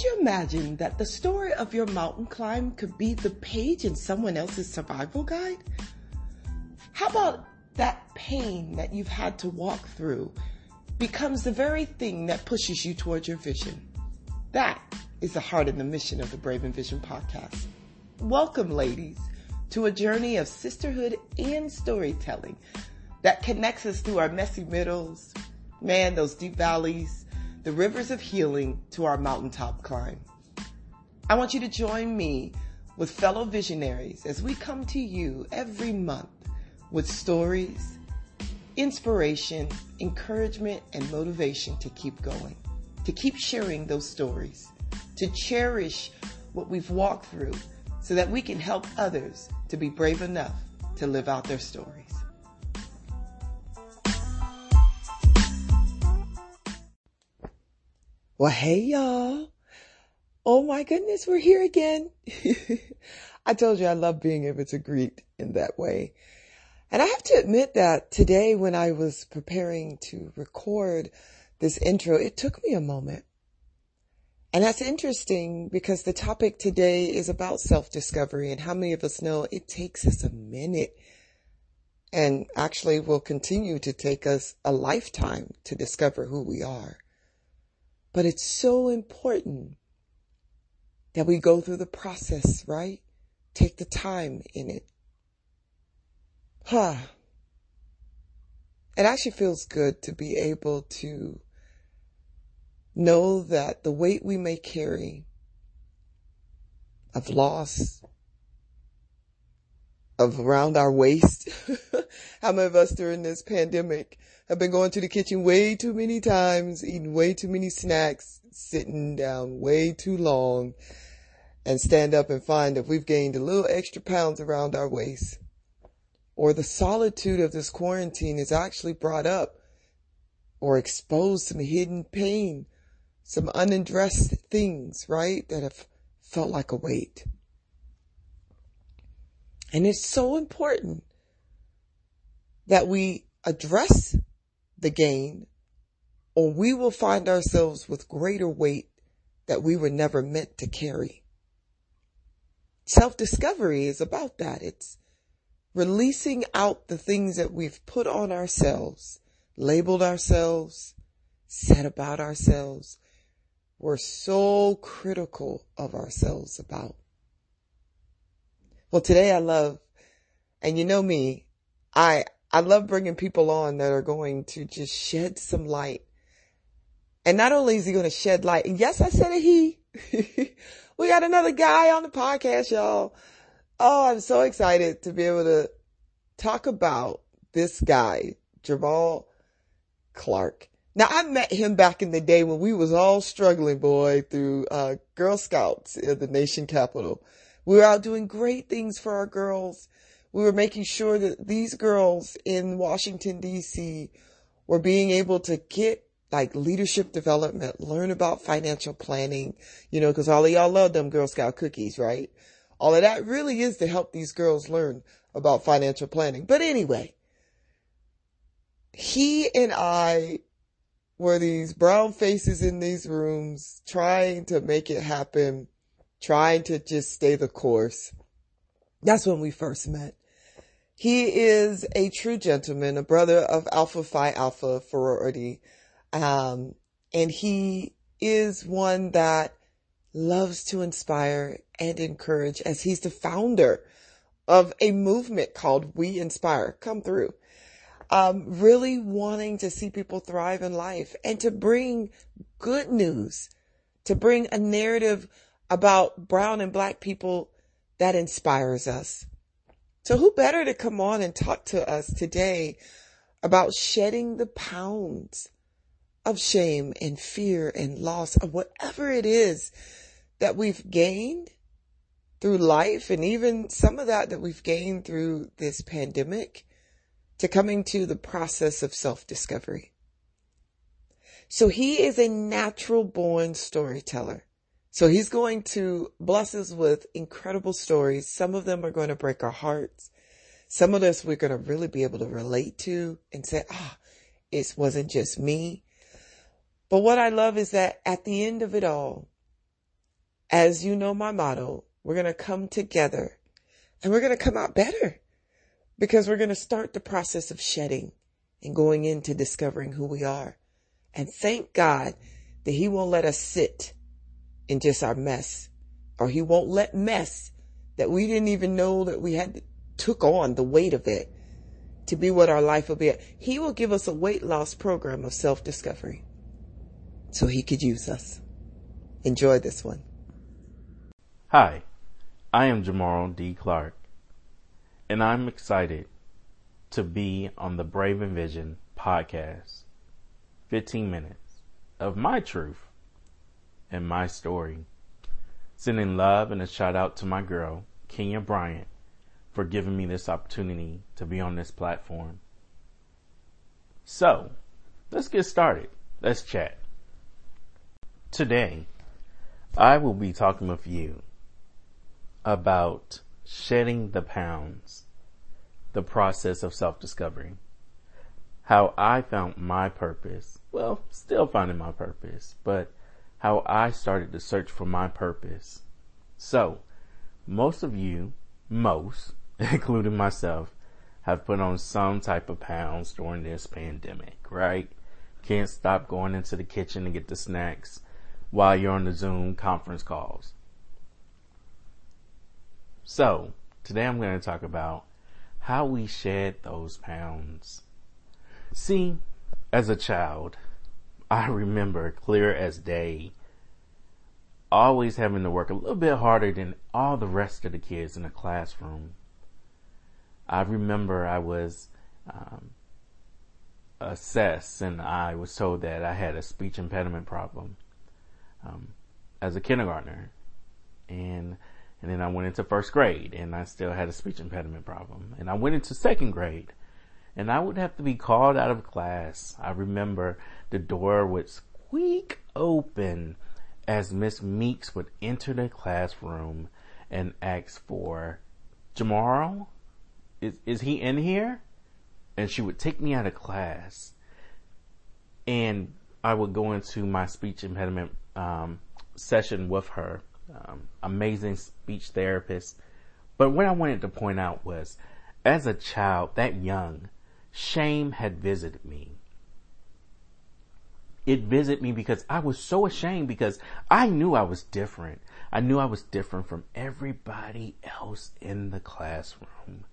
Could you imagine that the story of your mountain climb could be the page in someone else's survival guide? How about that pain that you've had to walk through becomes the very thing that pushes you towards your vision? That is the heart and the mission of the Brave and Vision podcast. Welcome, ladies, to a journey of sisterhood and storytelling that connects us through our messy middles, man, those deep valleys, the rivers of healing to our mountaintop climb. I want you to join me with fellow visionaries as we come to you every month with stories, inspiration, encouragement, and motivation to keep going, to keep sharing those stories, to cherish what we've walked through so that we can help others to be brave enough to live out their stories. Well, hey y'all. Oh my goodness, we're here again. I told you I love being able to greet in that way. And I have to admit that today when I was preparing to record this intro, it took me a moment. And that's interesting because the topic today is about self-discovery and how many of us know it takes us a minute and actually will continue to take us a lifetime to discover who we are. But it's so important that we go through the process, right? Take the time in it. Huh. It actually feels good to be able to know that the weight we may carry of loss, of around our waist, how many of us during this pandemic have been going to the kitchen way too many times, eating way too many snacks, sitting down way too long, and stand up and find that we've gained a little extra pounds around our waist. Or the solitude of this quarantine has actually brought up or exposed some hidden pain, some unaddressed things, right? That have felt like a weight. And it's so important that we address the gain, or we will find ourselves with greater weight that we were never meant to carry. Self discovery is about that. It's releasing out the things that we've put on ourselves, labeled ourselves, said about ourselves. We're so critical of ourselves about. Well, today I love, and you know me, I, I love bringing people on that are going to just shed some light. And not only is he going to shed light, and yes, I said a he. we got another guy on the podcast, y'all. Oh, I'm so excited to be able to talk about this guy, Jamal Clark. Now I met him back in the day when we was all struggling, boy, through, uh, Girl Scouts in the nation capital. We were out doing great things for our girls we were making sure that these girls in Washington DC were being able to get like leadership development, learn about financial planning, you know, cause all of y'all love them Girl Scout cookies, right? All of that really is to help these girls learn about financial planning. But anyway, he and I were these brown faces in these rooms trying to make it happen, trying to just stay the course. That's when we first met. He is a true gentleman, a brother of Alpha Phi Alpha sorority. Um, and he is one that loves to inspire and encourage as he's the founder of a movement called We Inspire. Come through. Um, really wanting to see people thrive in life and to bring good news, to bring a narrative about brown and black people that inspires us. So who better to come on and talk to us today about shedding the pounds of shame and fear and loss of whatever it is that we've gained through life and even some of that that we've gained through this pandemic to coming to the process of self-discovery. So he is a natural born storyteller. So he's going to bless us with incredible stories. Some of them are going to break our hearts. Some of us we're going to really be able to relate to and say, ah, it wasn't just me. But what I love is that at the end of it all, as you know my motto, we're going to come together and we're going to come out better because we're going to start the process of shedding and going into discovering who we are. And thank God that he won't let us sit in just our mess or he won't let mess that we didn't even know that we had took on the weight of it to be what our life will be. He will give us a weight loss program of self discovery so he could use us. Enjoy this one. Hi, I am Jamal D. Clark, and I'm excited to be on the Brave and Vision podcast. 15 minutes of my truth and my story. Sending love and a shout out to my girl, Kenya Bryant, for giving me this opportunity to be on this platform. So, let's get started. Let's chat. Today, I will be talking with you about shedding the pounds, the process of self-discovery, how I found my purpose, well, still finding my purpose, but how I started to search for my purpose. So, most of you, most, including myself, have put on some type of pounds during this pandemic, right? Can't stop going into the kitchen to get the snacks while you're on the Zoom conference calls. So, today I'm going to talk about how we shed those pounds. See, as a child, I remember clear as day always having to work a little bit harder than all the rest of the kids in the classroom. I remember I was um, assessed and I was told that I had a speech impediment problem um, as a kindergartner. And and then I went into first grade and I still had a speech impediment problem. And I went into second grade and I would have to be called out of class. I remember the door would squeak open as Miss Meeks would enter the classroom and ask for Jamal, is, is he in here? And she would take me out of class and I would go into my speech impediment, um, session with her um, amazing speech therapist. But what I wanted to point out was, as a child, that young, shame had visited me. It visited me because I was so ashamed because I knew I was different. I knew I was different from everybody else in the classroom.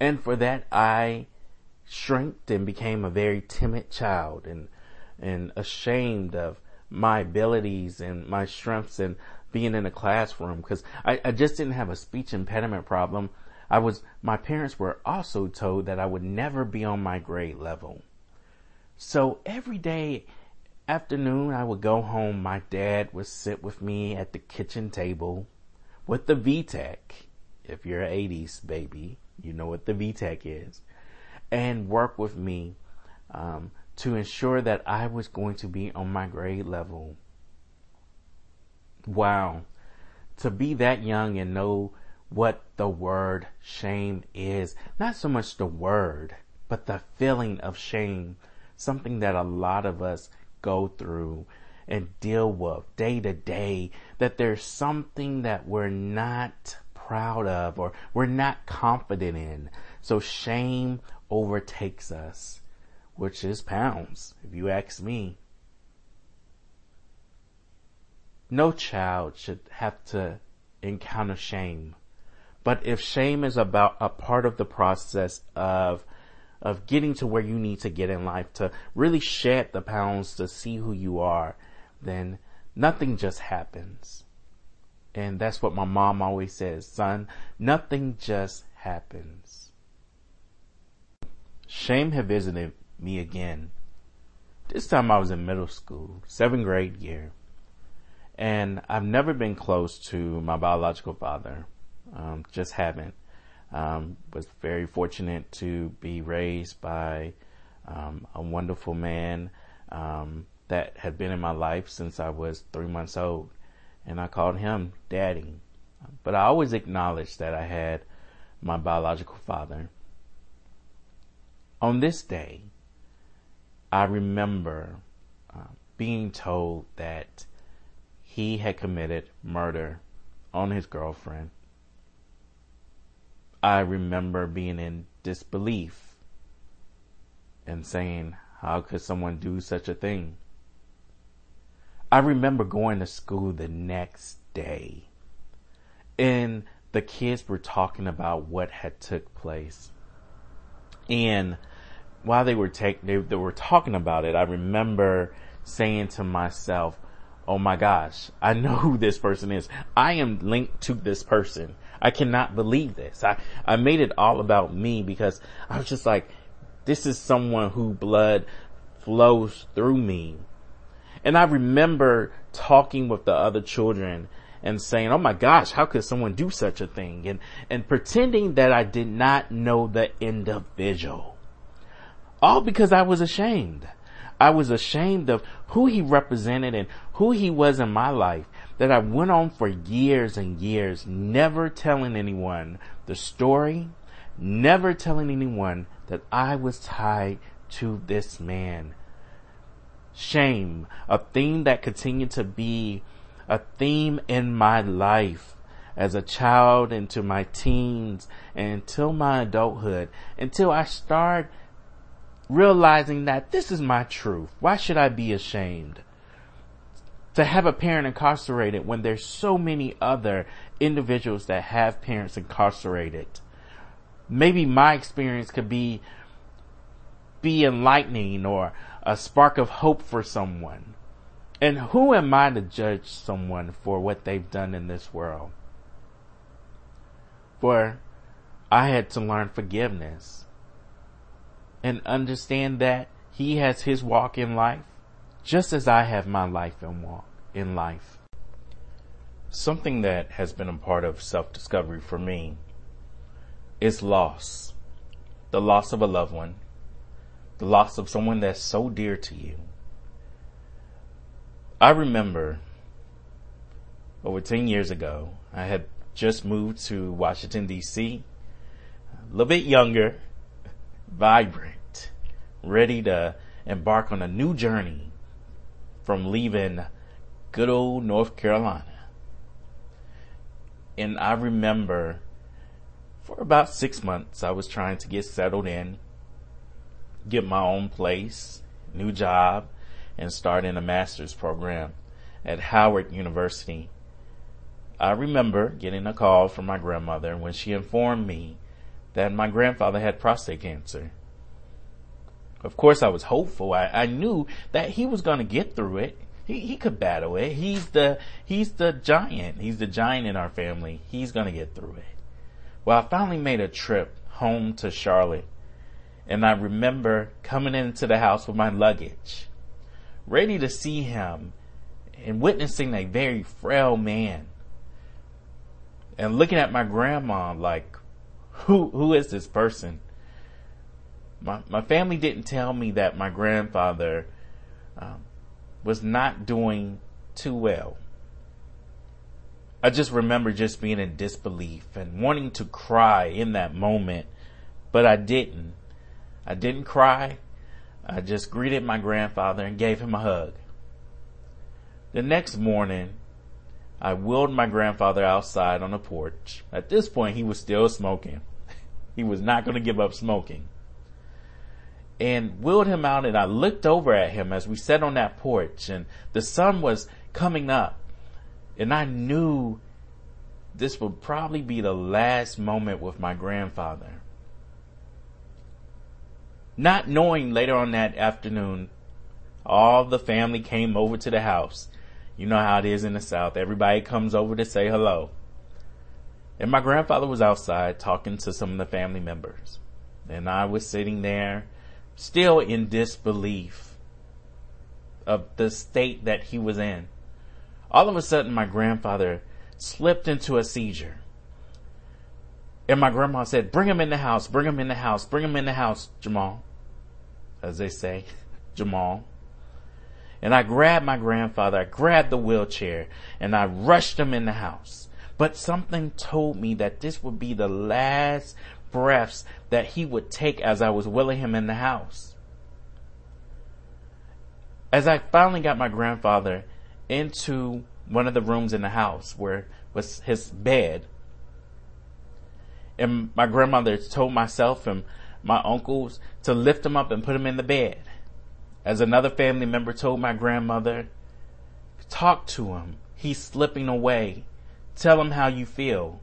And for that, I shrinked and became a very timid child and, and ashamed of my abilities and my strengths and being in a classroom because I, I just didn't have a speech impediment problem. I was, my parents were also told that I would never be on my grade level. So every day afternoon I would go home, my dad would sit with me at the kitchen table with the VTech. If you're an 80s baby, you know what the VTech is and work with me, um, to ensure that I was going to be on my grade level. Wow. To be that young and know what the word shame is. Not so much the word, but the feeling of shame. Something that a lot of us go through and deal with day to day. That there's something that we're not proud of or we're not confident in. So shame overtakes us which is pounds, if you ask me. No child should have to encounter shame. But if shame is about a part of the process of of getting to where you need to get in life to really shed the pounds to see who you are, then nothing just happens. And that's what my mom always says, son, nothing just happens. Shame had visited me again. This time I was in middle school, seventh grade year. And I've never been close to my biological father. Um, just haven't. Um, was very fortunate to be raised by um, a wonderful man um, that had been in my life since I was three months old, and I called him Daddy. But I always acknowledged that I had my biological father. On this day, I remember uh, being told that he had committed murder on his girlfriend. I remember being in disbelief and saying, how could someone do such a thing? I remember going to school the next day and the kids were talking about what had took place. And while they were take, they, they were talking about it, I remember saying to myself, Oh my gosh, I know who this person is. I am linked to this person. I cannot believe this. I, I made it all about me because I was just like, this is someone who blood flows through me. And I remember talking with the other children and saying, Oh my gosh, how could someone do such a thing? And, and pretending that I did not know the individual. All because I was ashamed. I was ashamed of who he represented and who he was in my life that I went on for years and years, never telling anyone the story, never telling anyone that I was tied to this man. Shame, a theme that continued to be a theme in my life as a child into my teens and until my adulthood, until I start realizing that this is my truth. Why should I be ashamed? To have a parent incarcerated when there's so many other individuals that have parents incarcerated. Maybe my experience could be, be enlightening or a spark of hope for someone. And who am I to judge someone for what they've done in this world? For I had to learn forgiveness and understand that he has his walk in life just as I have my life and walk in life. Something that has been a part of self-discovery for me is loss. The loss of a loved one. The loss of someone that's so dear to you. I remember over 10 years ago, I had just moved to Washington DC, a little bit younger, vibrant, ready to embark on a new journey from leaving good old North Carolina. And I remember for about six months, I was trying to get settled in, get my own place, new job, and start in a master's program at Howard University. I remember getting a call from my grandmother when she informed me that my grandfather had prostate cancer. Of course, I was hopeful. I, I knew that he was going to get through it. He, he could battle it. He's the, he's the giant. He's the giant in our family. He's going to get through it. Well, I finally made a trip home to Charlotte and I remember coming into the house with my luggage, ready to see him and witnessing a very frail man and looking at my grandma like, who, who is this person? My, my family didn't tell me that my grandfather um, was not doing too well. I just remember just being in disbelief and wanting to cry in that moment, but I didn't. I didn't cry. I just greeted my grandfather and gave him a hug. The next morning, I wheeled my grandfather outside on the porch. At this point, he was still smoking. he was not going to give up smoking. And wheeled him out and I looked over at him as we sat on that porch and the sun was coming up and I knew this would probably be the last moment with my grandfather. Not knowing later on that afternoon, all the family came over to the house. You know how it is in the South. Everybody comes over to say hello. And my grandfather was outside talking to some of the family members. And I was sitting there still in disbelief of the state that he was in. All of a sudden my grandfather slipped into a seizure. And my grandma said, bring him in the house, bring him in the house, bring him in the house, Jamal. As they say, Jamal. And I grabbed my grandfather, I grabbed the wheelchair, and I rushed him in the house. But something told me that this would be the last breaths that he would take as I was willing him in the house. As I finally got my grandfather into one of the rooms in the house where was his bed. And my grandmother told myself and my uncles to lift him up and put him in the bed. As another family member told my grandmother, talk to him. He's slipping away. Tell him how you feel.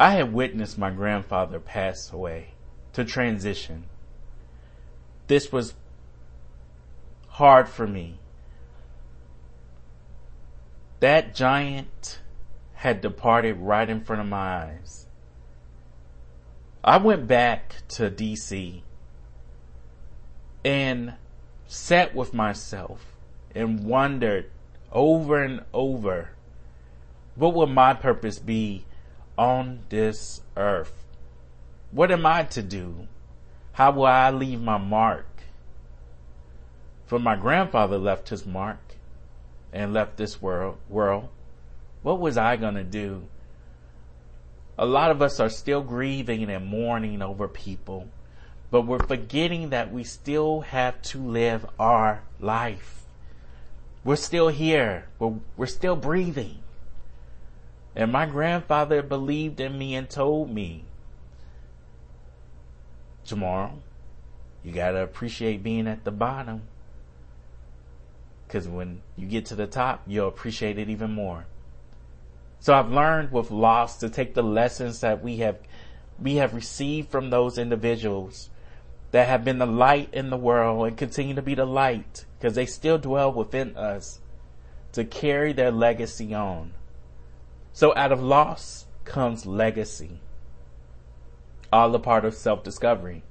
I had witnessed my grandfather pass away to transition. This was hard for me. That giant had departed right in front of my eyes. I went back to DC and sat with myself and wondered over and over what would my purpose be on this earth? What am I to do? How will I leave my mark? For my grandfather left his mark and left this world, world. What was I gonna do? A lot of us are still grieving and mourning over people, but we're forgetting that we still have to live our life. We're still here. We're, we're still breathing. And my grandfather believed in me and told me, tomorrow, you gotta appreciate being at the bottom. Cause when you get to the top, you'll appreciate it even more. So I've learned with loss to take the lessons that we have, we have received from those individuals that have been the light in the world and continue to be the light because they still dwell within us to carry their legacy on. So out of loss comes legacy. All a part of self-discovery.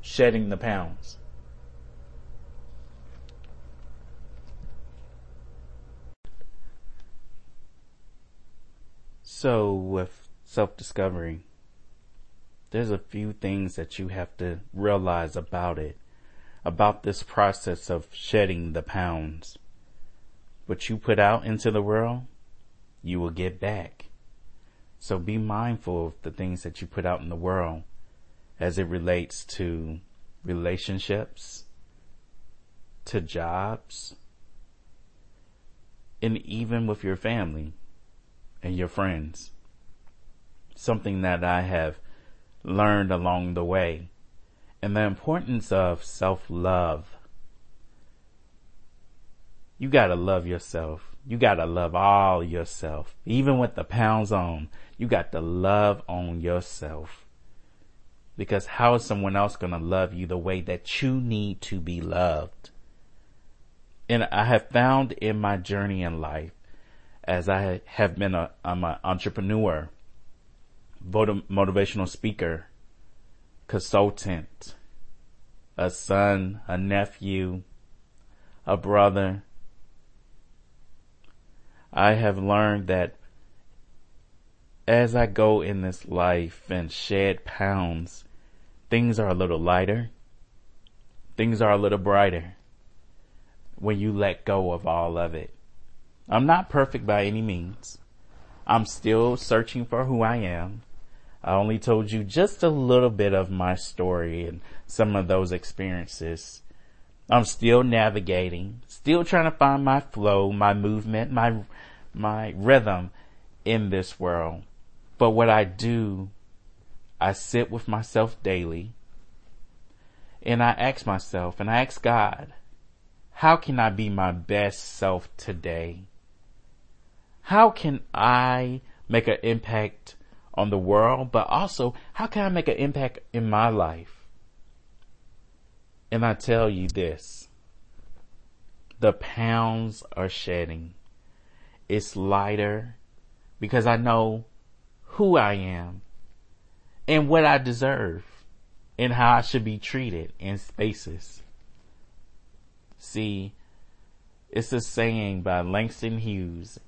Shedding the pounds. So with self-discovery, there's a few things that you have to realize about it, about this process of shedding the pounds. What you put out into the world, you will get back. So be mindful of the things that you put out in the world as it relates to relationships, to jobs, and even with your family and your friends. Something that I have learned along the way and the importance of self-love. You gotta love yourself. You gotta love all yourself. Even with the pounds on, you got to love on yourself. Because how is someone else gonna love you the way that you need to be loved? And I have found in my journey in life, as I have been a, I'm an entrepreneur, motivational speaker, consultant, a son, a nephew, a brother. I have learned that as I go in this life and shed pounds, things are a little lighter. Things are a little brighter when you let go of all of it. I'm not perfect by any means. I'm still searching for who I am. I only told you just a little bit of my story and some of those experiences. I'm still navigating, still trying to find my flow, my movement, my, my rhythm in this world. But what I do, I sit with myself daily and I ask myself and I ask God, how can I be my best self today? How can I make an impact on the world, but also how can I make an impact in my life? And I tell you this, the pounds are shedding. It's lighter because I know who I am and what I deserve and how I should be treated in spaces. See, it's a saying by Langston Hughes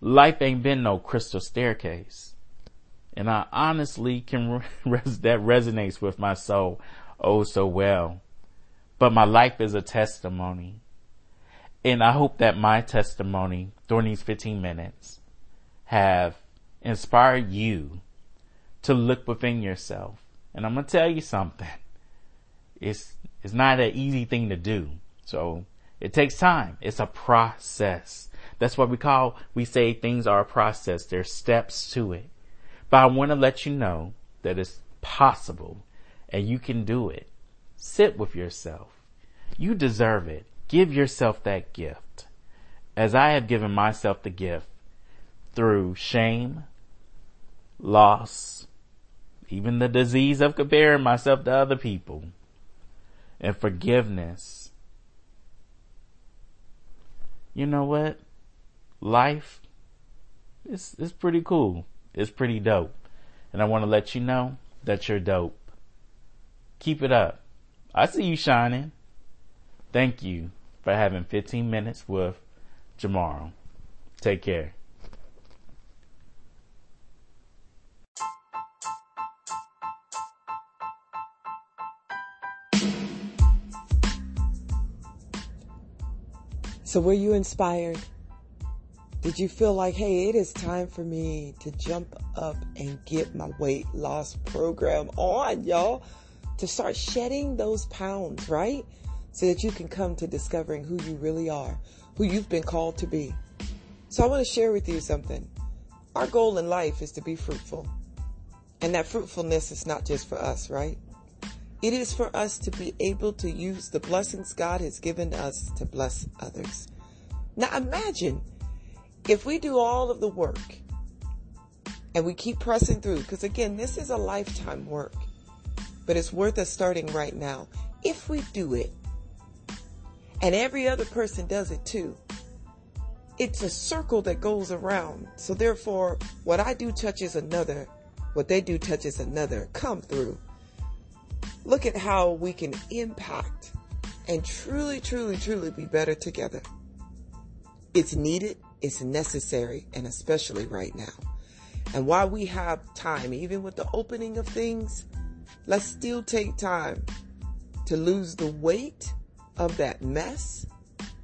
life ain't been no crystal staircase. And I honestly can, res- that resonates with my soul oh so well. But my life is a testimony. And I hope that my testimony during these 15 minutes have inspired you to look within yourself. And I'm going to tell you something. It's, it's not an easy thing to do. So It takes time. It's a process. That's what we call, we say things are a process. There's steps to it. But I want to let you know that it's possible and you can do it. Sit with yourself. You deserve it. Give yourself that gift. As I have given myself the gift through shame, loss, even the disease of comparing myself to other people, and forgiveness. You know what? Life is, is pretty cool. It's pretty dope. And I want to let you know that you're dope. Keep it up. I see you shining. Thank you for having 15 minutes with Jamaro. Take care. So were you inspired? Did you feel like, hey, it is time for me to jump up and get my weight loss program on, y'all? To start shedding those pounds, right? So that you can come to discovering who you really are, who you've been called to be. So I want to share with you something. Our goal in life is to be fruitful. And that fruitfulness is not just for us, right? It is for us to be able to use the blessings God has given us to bless others. Now imagine if we do all of the work and we keep pressing through, because again, this is a lifetime work, but it's worth us starting right now. If we do it and every other person does it too, it's a circle that goes around. So therefore, what I do touches another. What they do touches another. Come through look at how we can impact and truly, truly, truly be better together. It's needed, it's necessary, and especially right now. And while we have time, even with the opening of things, let's still take time to lose the weight of that mess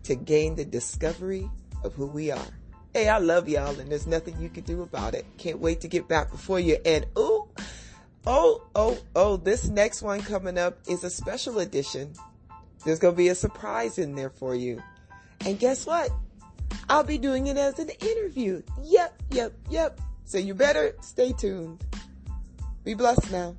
to gain the discovery of who we are. Hey, I love y'all and there's nothing you can do about it. Can't wait to get back before you. And ooh, Oh, oh, oh, this next one coming up is a special edition. There's going to be a surprise in there for you. And guess what? I'll be doing it as an interview. Yep, yep, yep. So you better stay tuned. Be blessed now.